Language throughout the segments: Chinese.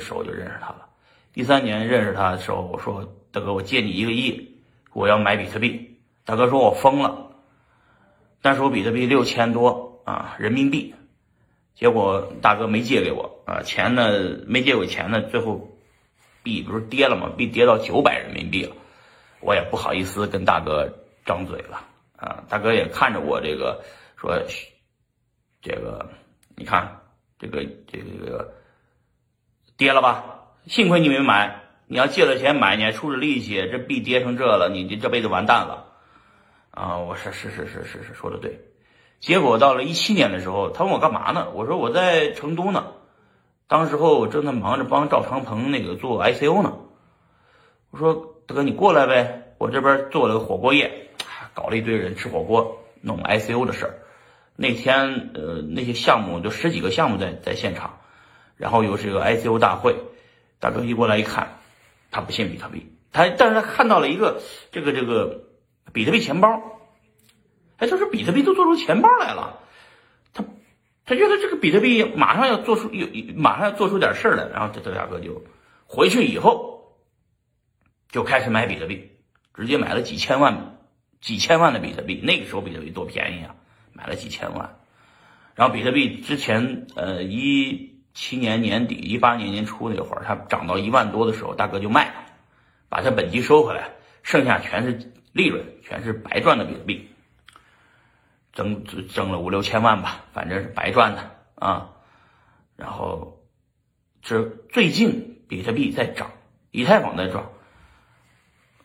时候就认识他了。一三年认识他的时候，我说大哥，我借你一个亿，我要买比特币。大哥说我疯了，但是我比特币六千多啊人民币，结果大哥没借给我啊钱呢，没借我钱呢，最后币不是跌了吗？币跌到九百人民币了，我也不好意思跟大哥张嘴了啊。大哥也看着我这个说，这个你看这个这个这个跌了吧？幸亏你没买，你要借了钱买，你还出着力气，这币跌成这了，你你这辈子完蛋了。啊，我说是是是是是说的对。结果到了一七年的时候，他问我干嘛呢？我说我在成都呢，当时候我正在忙着帮赵长鹏那个做 ICO 呢。我说大哥你过来呗，我这边做了个火锅业，搞了一堆人吃火锅，弄 ICO 的事儿。那天呃那些项目就十几个项目在在现场，然后又是一个 ICO 大会。大哥一过来一看，他不信比特币，他但是他看到了一个这个这个比特币钱包，哎，他说比特币都做出钱包来了，他他觉得这个比特币马上要做出有马上要做出点事儿来，然后这这大哥就回去以后就开始买比特币，直接买了几千万几千万的比特币，那个时候比特币多便宜啊，买了几千万，然后比特币之前呃一。七年年底，一八年年初那会儿，它涨到一万多的时候，大哥就卖了，把它本金收回来，剩下全是利润，全是白赚的比特币，挣挣了五六千万吧，反正是白赚的啊。然后这最近比特币在涨，以太坊在涨，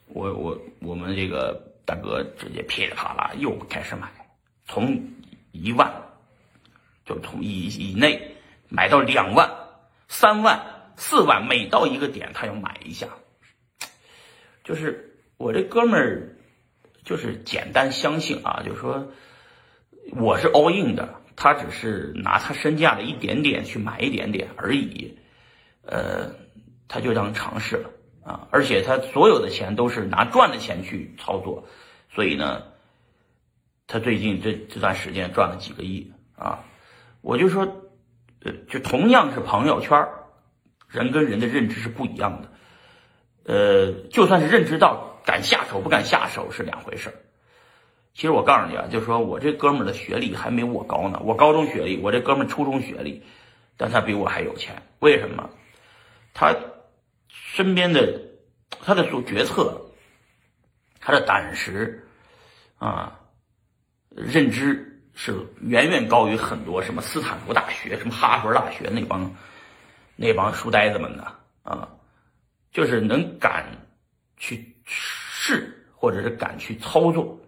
我我我们这个大哥直接噼里啪啦又开始买，从一万就从以以内。买到两万、三万、四万，每到一个点，他要买一下。就是我这哥们儿，就是简单相信啊，就是说我是 all in 的，他只是拿他身价的一点点去买一点点而已。呃，他就当尝试了啊，而且他所有的钱都是拿赚的钱去操作，所以呢，他最近这这段时间赚了几个亿啊，我就说。就同样是朋友圈人跟人的认知是不一样的。呃，就算是认知到敢下手不敢下手是两回事其实我告诉你啊，就是说我这哥们儿的学历还没我高呢，我高中学历，我这哥们儿初中学历，但他比我还有钱。为什么？他身边的他的做决策，他的胆识啊，认知。是远远高于很多什么斯坦福大学、什么哈佛大学那帮那帮书呆子们的啊，就是能敢去试，或者是敢去操作，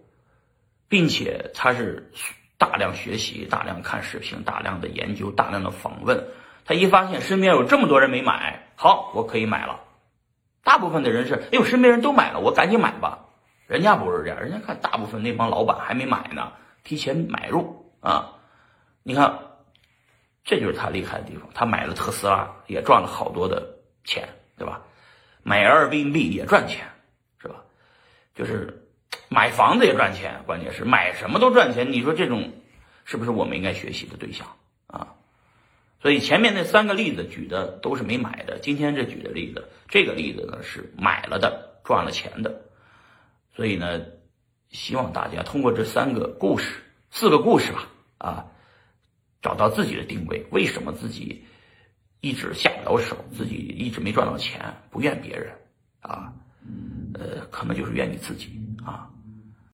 并且他是大量学习、大量看视频、大量的研究、大量的访问。他一发现身边有这么多人没买，好，我可以买了。大部分的人是，哎，呦身边人都买了，我赶紧买吧。人家不是这样，人家看大部分那帮老板还没买呢。提前买入啊！你看，这就是他厉害的地方。他买了特斯拉，也赚了好多的钱，对吧？买 Airbnb 也赚钱，是吧？就是买房子也赚钱，关键是买什么都赚钱。你说这种是不是我们应该学习的对象啊？所以前面那三个例子举的都是没买的，今天这举的例子，这个例子呢是买了的，赚了钱的。所以呢。希望大家通过这三个故事、四个故事吧，啊，找到自己的定位。为什么自己一直下不了手，自己一直没赚到钱？不怨别人，啊，呃，可能就是怨你自己啊。